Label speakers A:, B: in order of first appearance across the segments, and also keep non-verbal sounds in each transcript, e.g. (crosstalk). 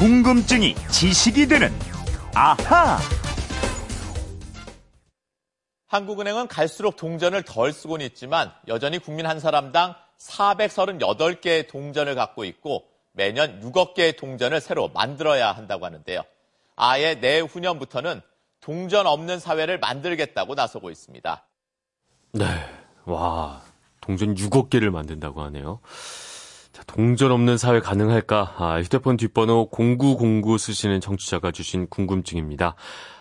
A: 궁금증이 지식이 되는 아하.
B: 한국은행은 갈수록 동전을 덜 쓰곤 있지만 여전히 국민 한 사람당 438개의 동전을 갖고 있고 매년 6억 개의 동전을 새로 만들어야 한다고 하는데요. 아예 내후년부터는 동전 없는 사회를 만들겠다고 나서고 있습니다.
C: 네. 와, 동전 6억 개를 만든다고 하네요. 자, 동전 없는 사회 가능할까? 아, 휴대폰 뒷번호 0909 쓰시는 청취자가 주신 궁금증입니다.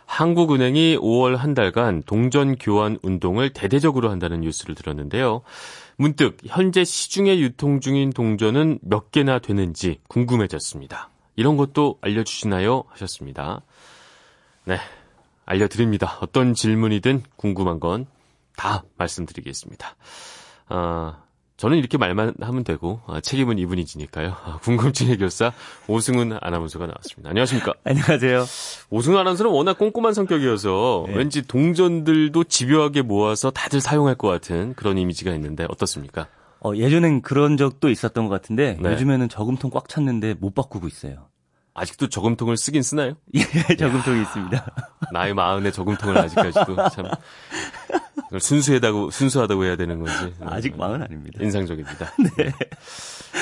C: 한국은행이 5월 한 달간 동전 교환 운동을 대대적으로 한다는 뉴스를 들었는데요. 문득 현재 시중에 유통 중인 동전은 몇 개나 되는지 궁금해졌습니다. 이런 것도 알려주시나요? 하셨습니다. 네, 알려드립니다. 어떤 질문이든 궁금한 건 다 말씀드리겠습니다. 아, 저는 이렇게 말만 하면 되고 아, 책임은 이분이 지니까요. 아, 궁금증 해결사 오승훈 아나운서가 나왔습니다. 안녕하십니까? (laughs)
D: 안녕하세요.
C: 오승훈 아나운서는 워낙 꼼꼼한 성격이어서
D: 네.
C: 왠지 동전들도 집요하게 모아서 다들 사용할 것 같은 그런 이미지가 있는데 어떻습니까?
D: 어, 예전엔 그런 적도 있었던 것 같은데
C: 네.
D: 요즘에는 저금통 꽉 찼는데 못 바꾸고 있어요.
C: 아직도 저금통을 쓰긴 쓰나요? (laughs)
D: 예, 저금통이 있습니다.
C: 나이 마흔에 저금통을 아직까지도 참 (laughs) 그걸 순수하다고 순수하다고 해야 되는 건지 (laughs)
D: 아직 마흔 아닙니다.
C: 인상적입니다. (laughs) 네.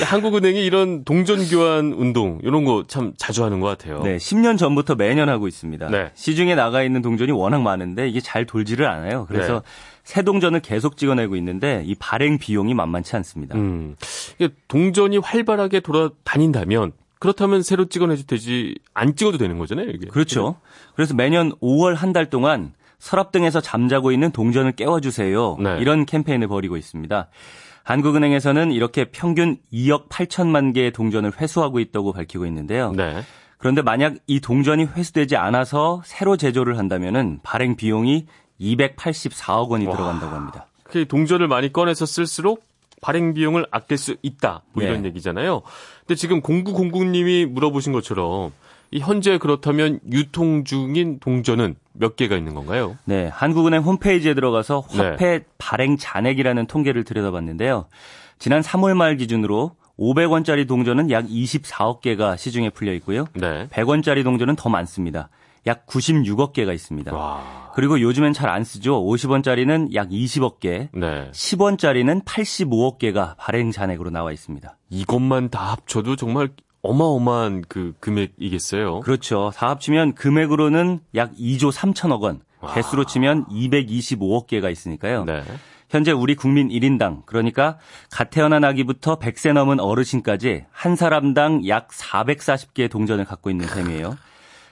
C: 한국은행이 이런 동전 교환 운동 이런 거 참 자주 하는 것 같아요.
D: 네, 10년 전부터 매년 하고 있습니다.
C: 네.
D: 시중에 나가 있는 동전이 워낙 많은데 이게 잘 돌지를 않아요. 그래서
C: 네.
D: 새 동전을 계속 찍어내고 있는데 이 발행 비용이 만만치 않습니다.
C: 음, 이게 동전이 활발하게 돌아다닌다면 그렇다면 새로 찍어내도 되지 안 찍어도 되는 거잖아요. 이게
D: 그렇죠. 그래서 매년 5월 한 달 동안 서랍 등에서 잠자고 있는 동전을 깨워주세요.
C: 네.
D: 이런 캠페인을 벌이고 있습니다. 한국은행에서는 이렇게 평균 2억 8천만 개의 동전을 회수하고 있다고 밝히고 있는데요.
C: 네.
D: 그런데 만약 이 동전이 회수되지 않아서 새로 제조를 한다면은 발행 비용이 284억 원이
C: 와.
D: 들어간다고 합니다.
C: 그 동전을 많이 꺼내서 쓸수록 발행 비용을 아낄 수 있다. 뭐 이런
D: 네.
C: 얘기잖아요. 근데 지금 0909님이 물어보신 것처럼 이 현재 그렇다면 유통 중인 동전은 몇 개가 있는 건가요?
D: 네, 한국은행 홈페이지에 들어가서
C: 네.
D: 화폐 발행 잔액이라는 통계를 들여다봤는데요. 지난 3월 말 기준으로 500원짜리 동전은 약 24억 개가 시중에 풀려 있고요.
C: 네.
D: 100원짜리 동전은 더 많습니다. 약 96억 개가 있습니다.
C: 와.
D: 그리고 요즘엔 잘 안 쓰죠. 50원짜리는 약 20억 개,
C: 네.
D: 10원짜리는 85억 개가 발행 잔액으로 나와 있습니다.
C: 이것만 다 합쳐도 정말 어마어마한 그 금액이겠어요.
D: 그렇죠. 다 합치면 금액으로는 약 2조 3천억 원,
C: 와.
D: 개수로 치면 225억 개가 있으니까요.
C: 네.
D: 현재 우리 국민 1인당 그러니까 갓 태어난 아기부터 100세 넘은 어르신까지 한 사람당 약 440개의 동전을 갖고 있는 셈이에요.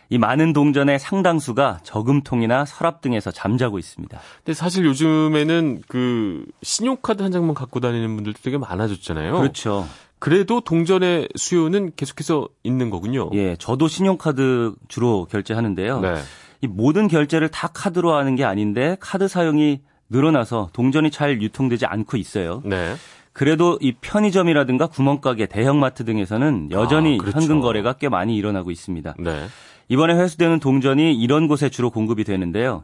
D: 이 많은 동전의 상당수가 저금통이나 서랍 등에서 잠자고 있습니다.
C: 근데 사실 요즘에는 그 신용카드 한 장만 갖고 다니는 분들도 되게 많아졌잖아요.
D: 그렇죠.
C: 그래도 동전의 수요는 계속해서 있는 거군요.
D: 예, 저도 신용카드 주로 결제하는데요.
C: 네.
D: 이 모든 결제를 다 카드로 하는 게 아닌데 카드 사용이 늘어나서 동전이 잘 유통되지 않고 있어요.
C: 네.
D: 그래도 이 편의점이라든가 구멍가게, 대형마트 등에서는 여전히
C: 아, 그렇죠.
D: 현금 거래가 꽤 많이 일어나고 있습니다.
C: 네.
D: 이번에 회수되는 동전이 이런 곳에 주로 공급이 되는데요.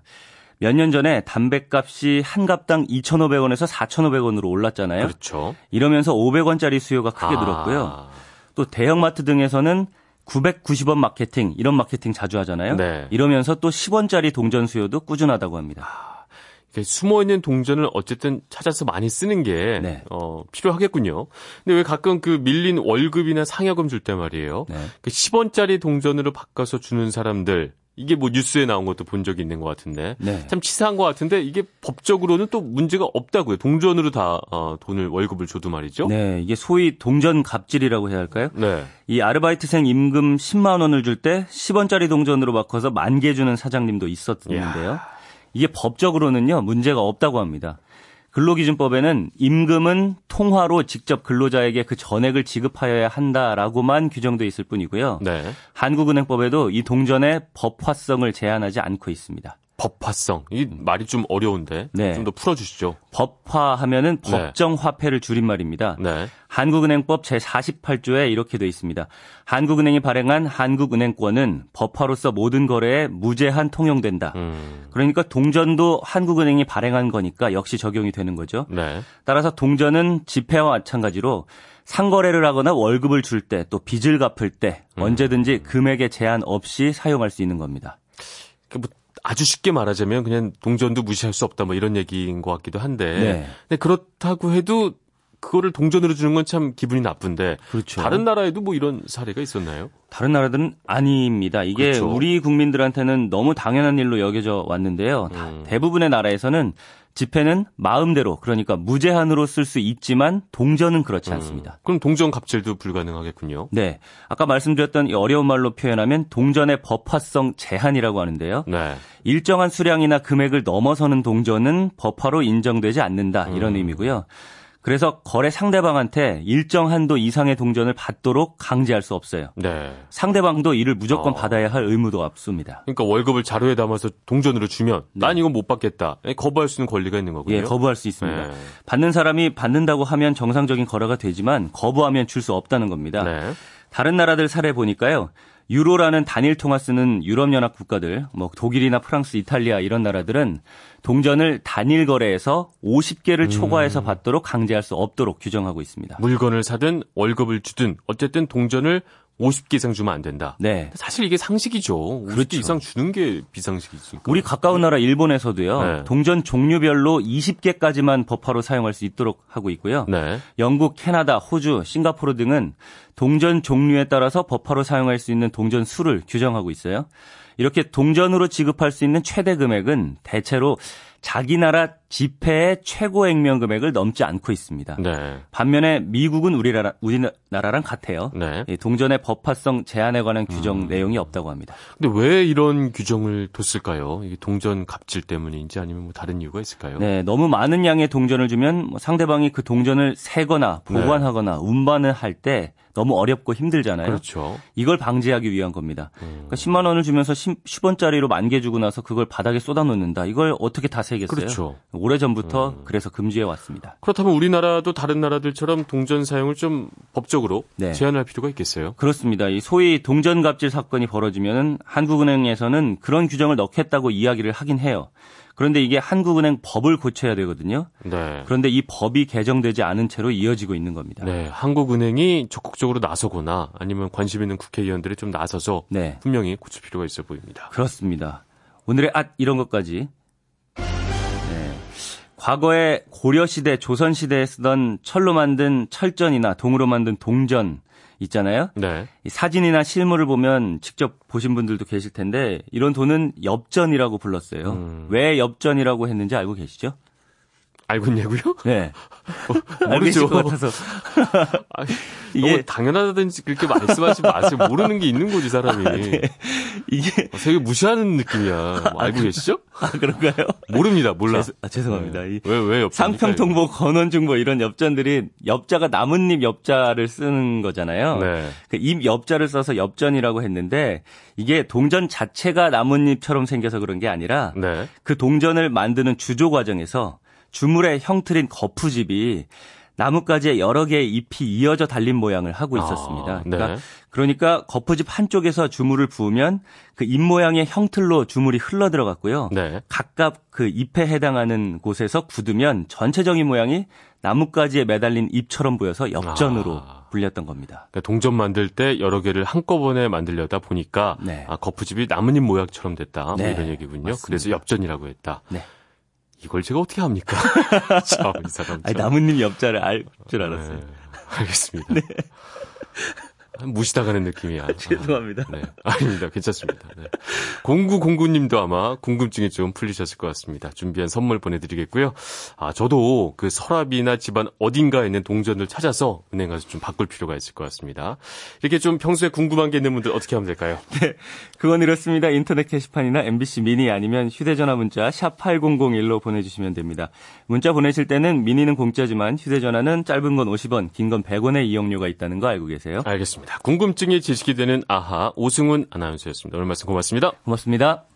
D: 몇 년 전에 담배값이 한 갑당 2,500원에서 4,500원으로 올랐잖아요.
C: 그렇죠.
D: 이러면서 500원짜리 수요가 크게
C: 아.
D: 늘었고요. 또 대형마트 등에서는 990원 마케팅 이런 마케팅 자주 하잖아요.
C: 네.
D: 이러면서 또 10원짜리 동전 수요도 꾸준하다고 합니다.
C: 이렇게 숨어 있는 동전을 어쨌든 찾아서 많이 쓰는 게
D: 네.
C: 어, 필요하겠군요. 근데 왜 가끔 그 밀린 월급이나 상여금 줄 때 말이에요.
D: 네.
C: 그 10원짜리 동전으로 바꿔서 주는 사람들 이게 뭐 뉴스에 나온 것도 본 적이 있는 것 같은데
D: 네.
C: 참 치사한 것 같은데 이게 법적으로는 또 문제가 없다고요. 동전으로 다 어, 돈을 월급을 줘도 말이죠.
D: 네, 이게 소위 동전 갑질이라고 해야 할까요?
C: 네.
D: 이 아르바이트생 임금 10만 원을 줄 때 10원짜리 동전으로 바꿔서 만 개 주는 사장님도 있었는데요. 이게 법적으로는요 문제가 없다고 합니다. 근로기준법에는 임금은 통화로 직접 근로자에게 그 전액을 지급하여야 한다라고만 규정돼 있을 뿐이고요.
C: 네.
D: 한국은행법에도 이 동전의 법화성을 제한하지 않고 있습니다.
C: 법화성. 이 말이 좀 어려운데
D: 네.
C: 좀더 풀어주시죠.
D: 법화하면은
C: 네.
D: 법정 화폐를 줄인 말입니다.
C: 네.
D: 한국은행법 제 48조에 이렇게 돼 있습니다. 한국은행이 발행한 한국은행권은 법화로서 모든 거래에 무제한 통용된다.
C: 음.
D: 그러니까 동전도 한국은행이 발행한 거니까 역시 적용이 되는 거죠.
C: 네.
D: 따라서 동전은 지폐와 마찬가지로 상거래를 하거나 월급을 줄 때 또 빚을 갚을 때
C: 음.
D: 언제든지 금액에 제한 없이 사용할 수 있는 겁니다.
C: 그뭐 아주 쉽게 말하자면 그냥 동전도 무시할 수 없다 뭐 이런 얘기인 것 같기도 한데.
D: 네.
C: 근데 그렇다고 해도 그거를 동전으로 주는 건 참 기분이 나쁜데.
D: 그렇죠.
C: 다른 나라에도 뭐 이런 사례가 있었나요?
D: 다른 나라들은 아닙니다. 이게
C: 그렇죠.
D: 우리 국민들한테는 너무 당연한 일로 여겨져 왔는데요. 다-
C: 음.
D: 대부분의 나라에서는 지폐는 마음대로 그러니까 무제한으로 쓸 수 있지만 동전은 그렇지 않습니다.
C: 그럼 동전 갑질도 불가능하겠군요.
D: 네. 아까 말씀드렸던 이 어려운 말로 표현하면 동전의 법화성 제한이라고 하는데요.
C: 네.
D: 일정한 수량이나 금액을 넘어서는 동전은 법화로 인정되지 않는다.
C: 음.
D: 이런 의미고요. 그래서 거래 상대방한테 일정 한도 이상의 동전을 받도록 강제할 수 없어요.
C: 네.
D: 상대방도 이를 무조건
C: 어.
D: 받아야 할 의무도 없습니다.
C: 그러니까 월급을 자료에 담아서 동전으로 주면 난 이건 못 받겠다. 예, 거부할 수 있는 권리가 있는 거군요.
D: 예, 거부할 수 있습니다.
C: 네.
D: 받는 사람이 받는다고 하면 정상적인 거래가 되지만 거부하면 줄 수 없다는 겁니다.
C: 네.
D: 다른 나라들 사례 보니까요. 유로라는 단일 통화 쓰는 유럽연합 국가들, 뭐 독일이나 프랑스, 이탈리아 이런 나라들은 동전을 단일 거래에서 50개를 초과해서 받도록 강제할 수 없도록 규정하고 있습니다.
C: 물건을 사든 월급을 주든 어쨌든 동전을 50개 이상 주면 안 된다.
D: 네.
C: 사실 이게 상식이죠. 50개
D: 그렇죠.
C: 이상 주는 게 비상식이니까.
D: 우리 가까운 나라 일본에서도요.
C: 네.
D: 동전 종류별로 20개까지만 법화로 사용할 수 있도록 하고 있고요.
C: 네.
D: 영국, 캐나다, 호주, 싱가포르 등은 동전 종류에 따라서 법화로 사용할 수 있는 동전 수를 규정하고 있어요. 이렇게 동전으로 지급할 수 있는 최대 금액은 대체로 자기 나라 지폐의 최고 액면 금액을 넘지 않고 있습니다.
C: 네.
D: 반면에 미국은 우리나라, 우리나라랑 같아요.
C: 네.
D: 이 동전의 법화성 제한에 관한 규정 내용이 없다고 합니다.
C: 근데 왜 이런 규정을 뒀을까요? 이게 동전 갑질 때문인지 아니면 뭐 다른 이유가 있을까요?
D: 네, 너무 많은 양의 동전을 주면 뭐 상대방이 그 동전을 세거나 보관하거나 운반을 할 때 너무 어렵고 힘들잖아요.
C: 그렇죠.
D: 이걸 방지하기 위한 겁니다.
C: 음.
D: 그러니까 10만 원을 주면서 10, 원짜리로 만 개 주고 나서 그걸 바닥에 쏟아놓는다. 이걸 어떻게 다 세겠어요?
C: 그렇죠.
D: 오래 전부터 그래서 금지해 왔습니다.
C: 그렇다면 우리나라도 다른 나라들처럼 동전 사용을 좀 법적으로
D: 네.
C: 제한할 필요가 있겠어요?
D: 그렇습니다. 이 소위 동전 갑질 사건이 벌어지면은 한국은행에서는 그런 규정을 넣겠다고 이야기를 하긴 해요. 그런데 이게 한국은행 법을 고쳐야 되거든요.
C: 네.
D: 그런데 이 법이 개정되지 않은 채로 이어지고 있는 겁니다.
C: 네, 한국은행이 적극적으로 나서거나 아니면 관심 있는 국회의원들이 좀 나서서
D: 네.
C: 분명히 고칠 필요가 있어 보입니다.
D: 그렇습니다. 오늘의 앗 이런 것까지. 네. 과거에 고려 시대, 조선 시대에 쓰던 철로 만든 철전이나 동으로 만든 동전 있잖아요.
C: 네.
D: 이 사진이나 실물을 보면 직접 보신 분들도 계실 텐데 이런 돈은 엽전이라고 불렀어요.
C: 음.
D: 왜 엽전이라고 했는지 알고 계시죠?
C: 알고 있냐고요?
D: 네. 계실 것 같아서. (laughs)
C: 아니,
D: 이게-
C: 당연하다든지 그렇게 말씀하시 마세요. 모르는 게 있는 거지 사람이.
D: 이게
C: 어, 되게 무시하는 느낌이야. 뭐 알고 계시죠?
D: 아, 그런가요?
C: 모릅니다. 몰라.
D: 죄송, 아, 죄송합니다. 이
C: 왜왜 옆
D: 상평통보, 건원중보 이런 엽전들이 엽자가 나뭇잎 엽자를 쓰는 거잖아요.
C: 네.
D: 그잎 엽자를 써서 엽전이라고 했는데 이게 동전 자체가 나뭇잎처럼 생겨서 그런 게 아니라
C: 네.
D: 그 동전을 만드는 주조 과정에서 주물의 형틀인 거푸집이 나뭇가지에 여러 개의 잎이 이어져 달린 모양을 하고 있었습니다.
C: 아,
D: 그러니까,
C: 네.
D: 그러니까 거푸집 한쪽에서 주물을 부으면 그 잎 모양의 형틀로 주물이 흘러 들어갔고요.
C: 네.
D: 각각 그 잎에 해당하는 곳에서 굳으면 전체적인 모양이 나뭇가지에 매달린 잎처럼 보여서 엽전으로
C: 아.
D: 불렸던 겁니다.
C: 그러니까 동전 만들 때 여러 개를 한꺼번에 만들려다 보니까
D: 네.
C: 아, 거푸집이 나뭇잎 모양처럼 됐다. 뭐
D: 네,
C: 이런 얘기군요.
D: 맞습니다.
C: 그래서 엽전이라고 했다.
D: 네.
C: 이걸 제가 어떻게 합니까? (laughs) 참, 이 사람.
D: 아니,
C: 참.
D: 나뭇잎 엽자를 알 줄 알았어요. (laughs)
C: 네, 알겠습니다. 무시당하는 느낌이야. (laughs)
D: 죄송합니다.
C: 네. 아닙니다. 괜찮습니다. 네. 0909님도 아마 궁금증이 좀 풀리셨을 것 같습니다. 준비한 선물 보내드리겠고요. 아, 저도 그 서랍이나 집안 어딘가에 있는 동전을 찾아서 은행 가서 좀 바꿀 필요가 있을 것 같습니다. 이렇게 좀 평소에 궁금한 게 있는 분들 어떻게 하면 될까요? (laughs)
D: 그건 이렇습니다. 인터넷 게시판이나 MBC 미니 아니면 휴대전화 문자 샵 8001로 보내주시면 됩니다. 문자 보내실 때는 미니는 공짜지만 휴대전화는 짧은 건 50원, 긴 건 100원의 이용료가 있다는 거 알고 계세요?
C: 알겠습니다. 궁금증이 지식이 되는 아하 오승훈 아나운서였습니다. 오늘 말씀 고맙습니다.
D: 고맙습니다.